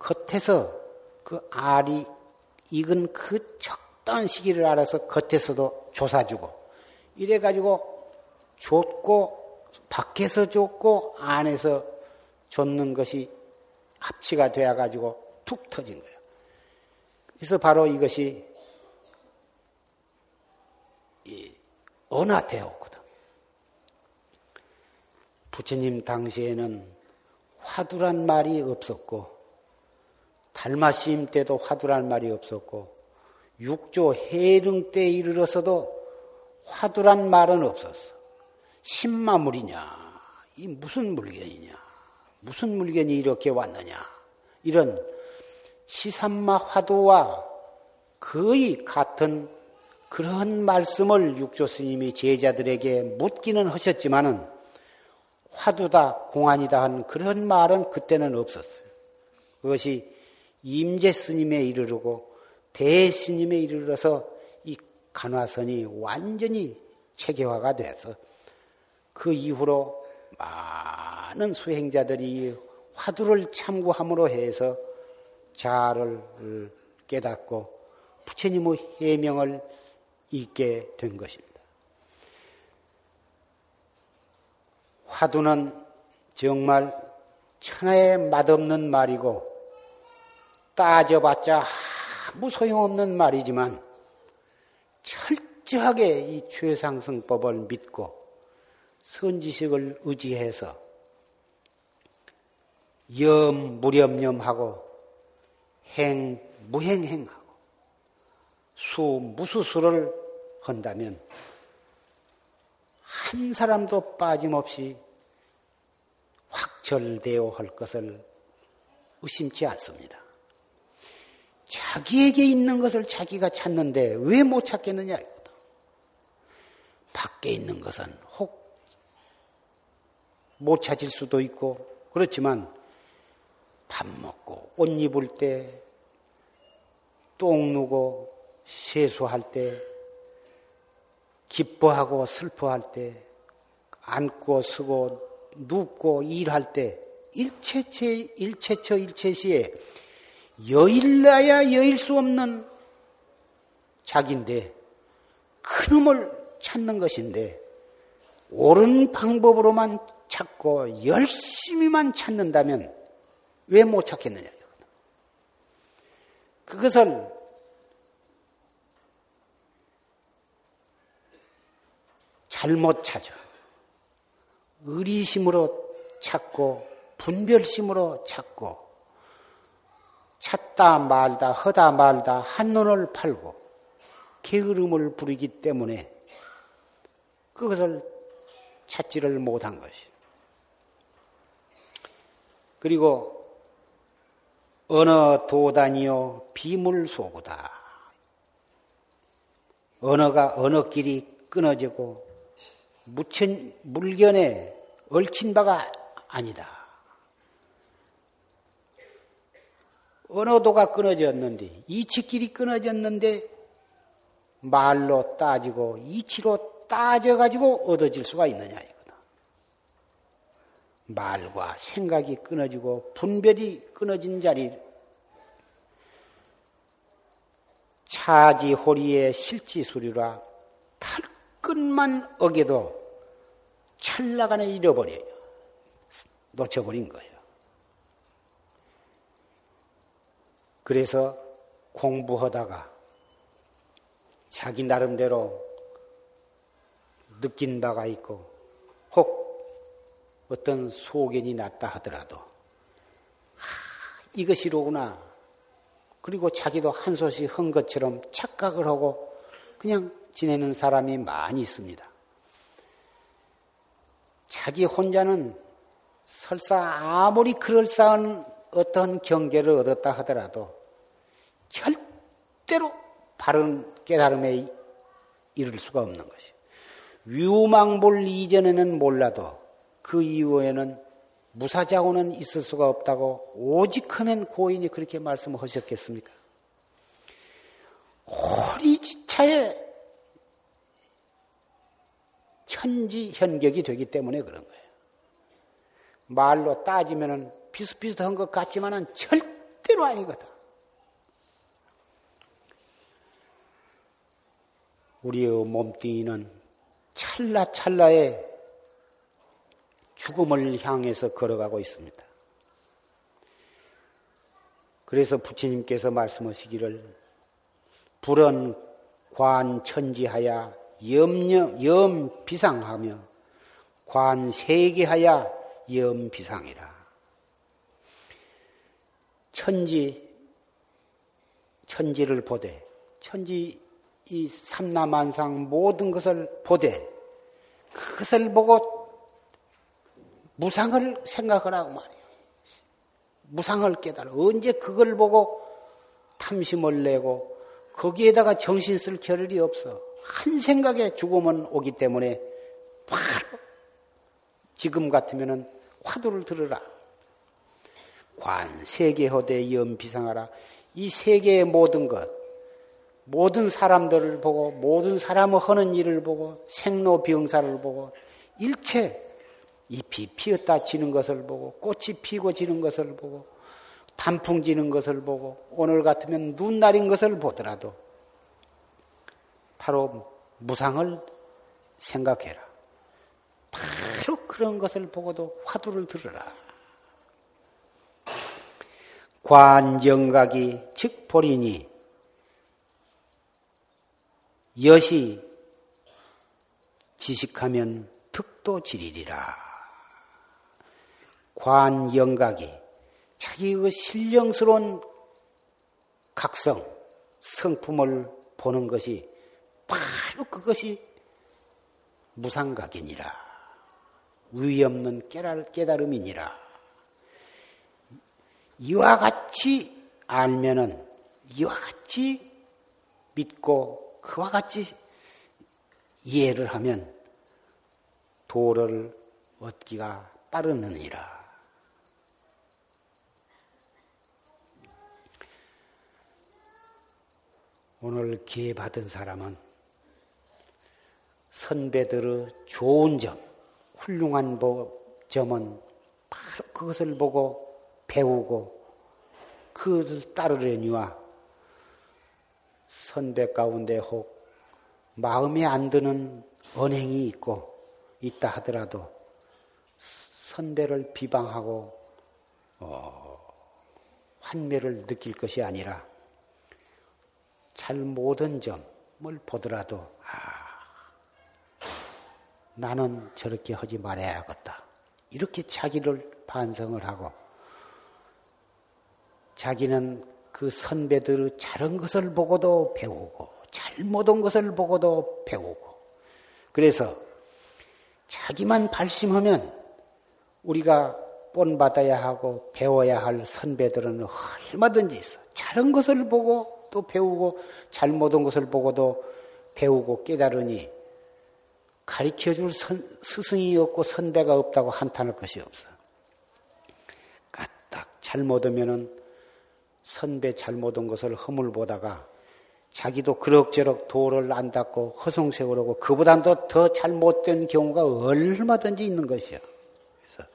겉에서 그 알이 익은 그 적당한 시기를 알아서 겉에서도 조사주고 이래 가지고 줬고 밖에서 줬고 안에서 줬는 것이 합치가 되어 가지고 툭 터진 거예요. 그래서 바로 이것이 언화되었거든. 부처님 당시에는 화두란 말이 없었고 달마심 때도 화두란 말이 없었고 육조 해릉 때 이르러서도 화두란 말은 없었어. 신마물이냐? 이 무슨 물건이냐? 무슨 물건이 이렇게 왔느냐? 이런 시산마 화두와 거의 같은 그런 말씀을 육조 스님이 제자들에게 묻기는 하셨지만은 화두다 공안이다 한 그런 말은 그때는 없었어요. 그것이 임재 스님에 이르르고 대스님에 이르러서 이 간화선이 완전히 체계화가 돼서 그 이후로 많은 수행자들이 화두를 참고함으로 해서 자아를 깨닫고 부처님의 해명을 잊게 된 것입니다. 화두는 정말 천하에 맛없는 말이고 따져봤자 아무 소용없는 말이지만 철저하게 이 최상승법을 믿고 선지식을 의지해서 염 무렴염하고 행 무행행하고 수 무수수를 한다면 한 사람도 빠짐없이 확철되어 할 것을 의심치 않습니다. 자기에게 있는 것을 자기가 찾는데 왜 못 찾겠느냐. 밖에 있는 것은 혹 못 찾을 수도 있고 그렇지만 밥 먹고 옷 입을 때 똥 누고 세수할 때 기뻐하고 슬퍼할 때 앉고 서고 눕고 일할 때 일체체, 일체처 일체시에 여일나야 여일 수 없는 자기인데, 그놈을 찾는 것인데, 옳은 방법으로만 찾고 열심히만 찾는다면 왜 못 찾겠느냐. 그것을 잘못 찾아. 의리심으로 찾고 분별심으로 찾고 찾다 말다 허다 말다 한눈을 팔고 게으름을 부리기 때문에 그것을 찾지를 못한 것이. 그리고 언어 도단이요 비물소구다. 언어가 언어끼리 끊어지고 무천 물견에 얽힌 바가 아니다. 언어도가 끊어졌는데 이치끼리 끊어졌는데 말로 따지고 이치로 따져가지고 얻어질 수가 있느냐 이거다. 말과 생각이 끊어지고 분별이 끊어진 자리 차지 호리의 실지수리라 탈 끝만 어겨도 찰나간에 잃어버려요. 놓쳐버린 거예요. 그래서 공부하다가 자기 나름대로 느낀 바가 있고 혹 어떤 소견이 났다 하더라도 하, 이것이로구나. 그리고 자기도 한 소식 한 것처럼 착각을 하고 그냥 지내는 사람이 많이 있습니다. 자기 혼자는 설사 아무리 그럴싸한 어떤 경계를 얻었다 하더라도 절대로 바른 깨달음에 이를 수가 없는 것이. 유망볼 이전에는 몰라도 그 이후에는 무사자고는 있을 수가 없다고 오직 하면 고인이 그렇게 말씀하셨겠습니까? 호리지차에 천지 현격이 되기 때문에 그런 거예요. 말로 따지면은 비슷비슷한 것 같지만 은 절대로 아니거든. 우리의 몸뚱이는 찰나찰나에 죽음을 향해서 걸어가고 있습니다. 그래서 부처님께서 말씀하시기를 불은 관천지하야 염려, 염비상하며 관세계하야 염비상이라. 천지, 천지를 보되, 천지 이 삼라만상 모든 것을 보되, 그것을 보고 무상을 생각하라고 말이에요. 무상을 깨달아. 언제 그걸 보고 탐심을 내고 거기에다가 정신 쓸 겨를이 없어. 한 생각에 죽음은 오기 때문에 바로 지금 같으면은 화두를 들으라. 관, 세계허대 염비상하라. 이 세계의 모든 것, 모든 사람들을 보고, 모든 사람의 하는 일을 보고, 생로병사를 보고, 일체 잎이 피었다 지는 것을 보고, 꽃이 피고 지는 것을 보고, 단풍 지는 것을 보고, 오늘 같으면 눈 날인 것을 보더라도, 바로 무상을 생각해라. 바로 그런 것을 보고도 화두를 들으라. 관정각이 즉 보리니 여시 지식하면 득도 지리리라. 관영각이 자기의 그 신령스러운 각성, 성품을 보는 것이 바로 그것이 무상각이니라. 위없는 깨달음이니라. 이와 같이 알면은 이와 같이 믿고 그와 같이 이해를 하면 도를 얻기가 빠르느니라. 오늘 기회 받은 사람은 선배들의 좋은 점, 훌륭한 점은 바로 그것을 보고 배우고 그것을 따르려니와 선배 가운데 혹 마음에 안 드는 언행이 있고 있다 하더라도 선배를 비방하고 어, 환멸을 느낄 것이 아니라 잘 못한 점을 보더라도 아, 나는 저렇게 하지 말아야겠다. 이렇게 자기를 반성을 하고 자기는 그 선배들의 잘한 것을 보고도 배우고 잘못한 것을 보고도 배우고 그래서 자기만 발심하면 우리가 본받아야 하고 배워야 할 선배들은 얼마든지 있어. 잘한 것을 보고 또 배우고 잘못한 것을 보고도 배우고 깨달으니 가르쳐 줄 스승이 없고 선배가 없다고 한탄할 것이 없어. 까딱 잘못하면은 선배 잘못한 것을 허물 보다가 자기도 그럭저럭 도를 안 닦고 허송세월하고 그보다도 더 잘못된 경우가 얼마든지 있는 것이야. 그래서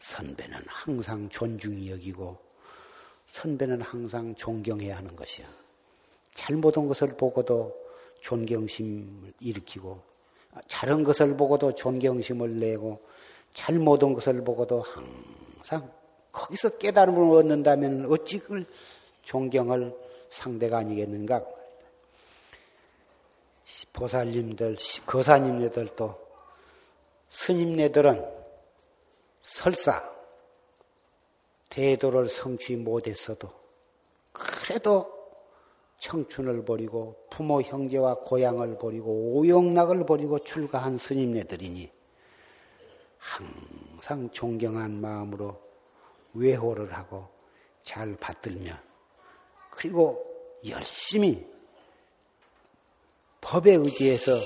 선배는 항상 존중이 여기고 선배는 항상 존경해야 하는 것이야. 잘못한 것을 보고도 존경심을 일으키고 잘한 것을 보고도 존경심을 내고 잘못한 것을 보고도 항상 거기서 깨달음을 얻는다면 어찌 그 존경을 상대가 아니겠는가? 보살님들, 거사님네들도 스님네들은 설사 대도를 성취 못했어도 그래도 청춘을 버리고 부모 형제와 고향을 버리고 오용락을 버리고 출가한 스님네들이니 항상 존경한 마음으로 외호를 하고 잘 받들며 그리고 열심히 법에 의지해서 어,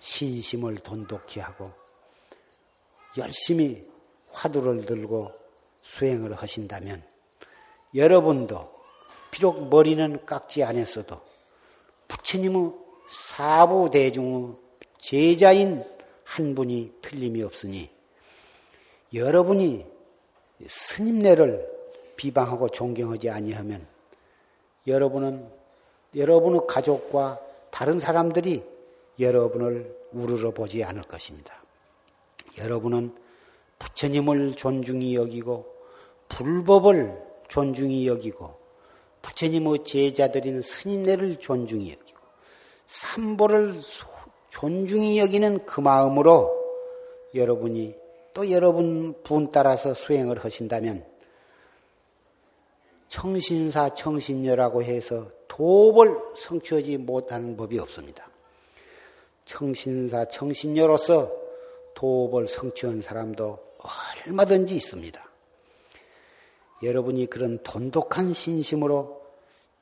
신심을 돈독히 하고 열심히 화두를 들고 수행을 하신다면 여러분도 비록 머리는 깎지 않았어도 부처님의 사부 대중의 제자인 한 분이 틀림이 없으니 여러분이 스님네를 비방하고 존경하지 아니하면 여러분은 여러분의 가족과 다른 사람들이 여러분을 우르르 보지 않을 것입니다. 여러분은 부처님을 존중히 여기고 불법을 존중히 여기고 부처님의 제자들인 스님네를 존중히 여기고 삼보를 존중히 여기는 그 마음으로 여러분이 또 여러분 분 따라서 수행을 하신다면 청신사 청신녀라고 해서 도업을 성취하지 못하는 법이 없습니다. 청신사 청신녀로서 도업을 성취한 사람도 얼마든지 있습니다. 여러분이 그런 돈독한 신심으로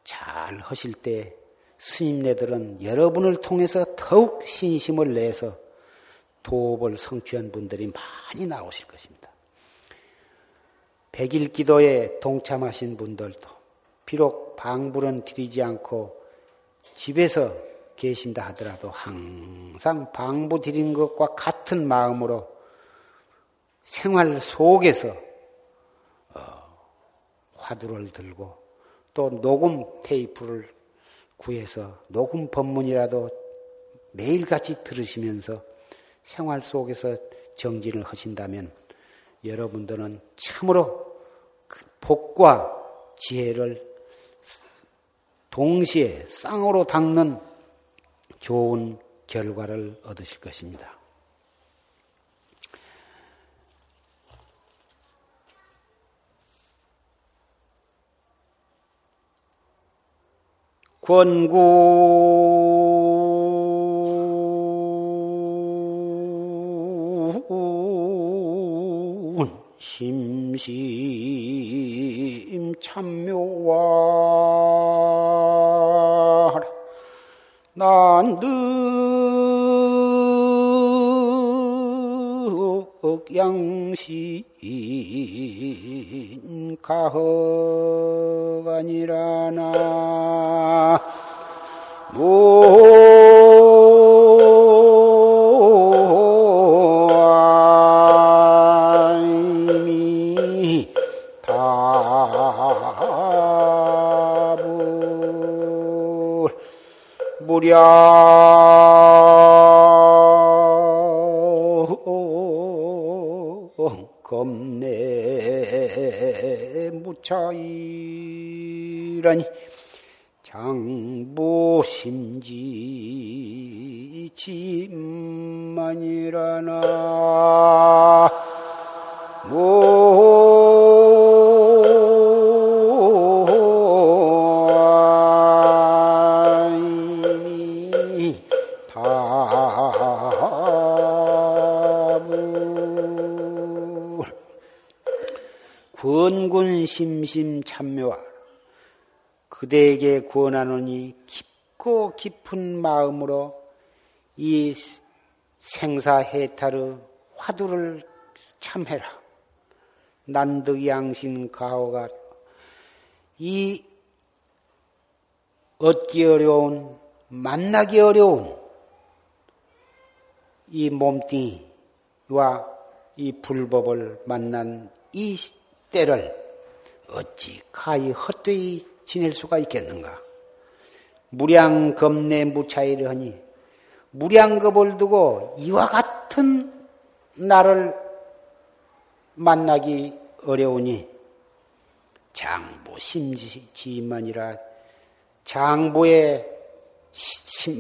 잘 하실 때 스님네들은 여러분을 통해서 더욱 신심을 내서 도업을 성취한 분들이 많이 나오실 것입니다. 백일 기도에 동참하신 분들도 비록 방불은 드리지 않고 집에서 계신다 하더라도 항상 방부 드린 것과 같은 마음으로 생활 속에서 어, 화두를 들고 또 녹음 테이프를 구해서 녹음 법문이라도 매일같이 들으시면서 생활 속에서 정진을 하신다면 여러분들은 참으로 그 복과 지혜를 동시에 쌍으로 닦는 좋은 결과를 얻으실 것입니다. 권구. 심심 참묘와 난득 양신 가허 아니라나 무려 겁내 무차이. 장보심지 짐만이라나. 권군 심심 참묘하 그대에게 권하노니 깊고 깊은 마음으로 이 생사해탈의 화두를 참해라. 난득양신 가오가 이 얻기 어려운 만나기 어려운 이 몸뚱이와 이 불법을 만난 이 때를 어찌 가히 헛되이 지낼 수가 있겠는가? 무량겁내 무차이를 하니 무량겁을 두고 이와 같은 나를 만나기 어려우니 장부 심지만이라 장부의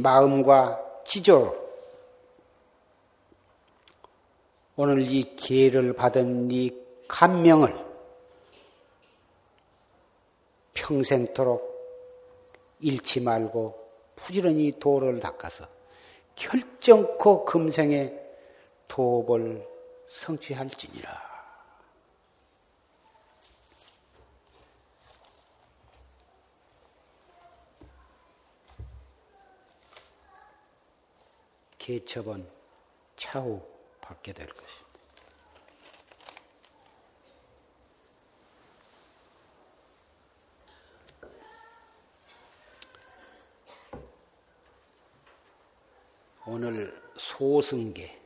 마음과 지조 오늘 이 기회를 받은 이 감명을 평생토록 잃지 말고 부지런히 도를 닦아서 결정코 금생에 도업을 성취할지니라. 개첩은 차후 받게 될 것입니다. 오늘 소승계,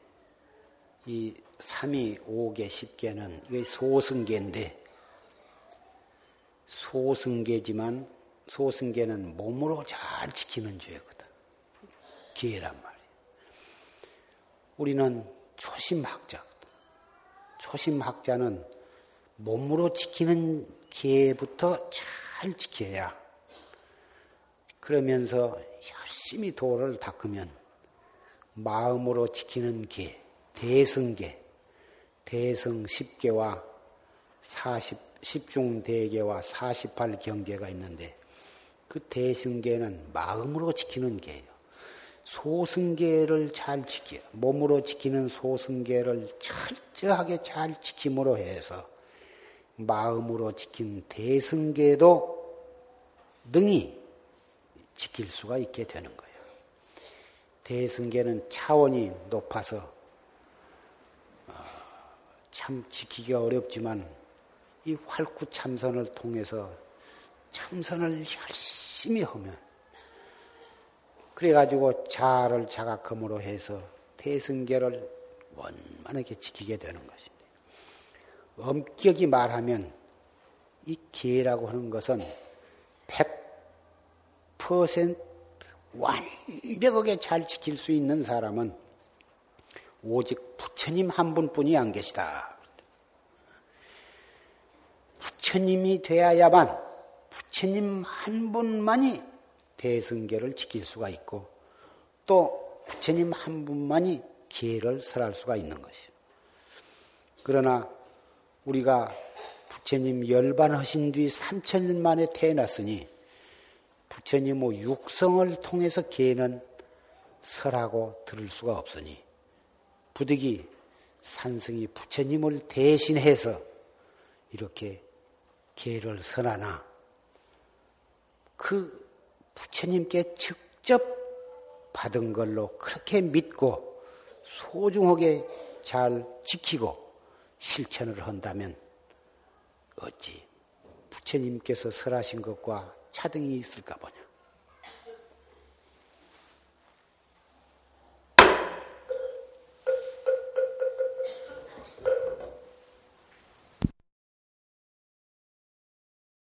이 3위 5계 10계는 이게 소승계인데, 소승계지만 소승계는 몸으로 잘 지키는 죄거든. 기회란 말이야. 우리는 초심학자. 초심학자는 몸으로 지키는 기회부터 잘 지켜야 그러면서 열심히 도를 닦으면 마음으로 지키는 계, 대승계, 대승 10개와 40, 10중 대계와 48 경계가 있는데 그 대승계는 마음으로 지키는 계예요. 소승계를 잘 지켜, 몸으로 지키는 소승계를 철저하게 잘 지킴으로 해서 마음으로 지킨 대승계도 능히 지킬 수가 있게 되는 거예요. 대승계는 차원이 높아서 어, 참 지키기가 어렵지만 이 활구 참선을 통해서 참선을 열심히 하면 그래가지고 자를 자각함으로 해서 태승계를 원만하게 지키게 되는 것입니다. 엄격히 말하면 이 기회라고 하는 것은 100% 완벽하게 잘 지킬 수 있는 사람은 오직 부처님 한 분뿐이 안 계시다. 부처님이 되어야만 부처님 한 분만이 대승계를 지킬 수가 있고 또 부처님 한 분만이 기회를 설할 수가 있는 것이요. 그러나 우리가 부처님 열반하신 뒤 3천년 만에 태어났으니 부처님의 육성을 통해서 기회는 설하고 들을 수가 없으니 부득이 산승이 부처님을 대신해서 이렇게 기회를 설하나 그 부처님께 직접 받은 걸로 그렇게 믿고 소중하게 잘 지키고 실천을 한다면 어찌 부처님께서 설하신 것과 차등이 있을까 보냐.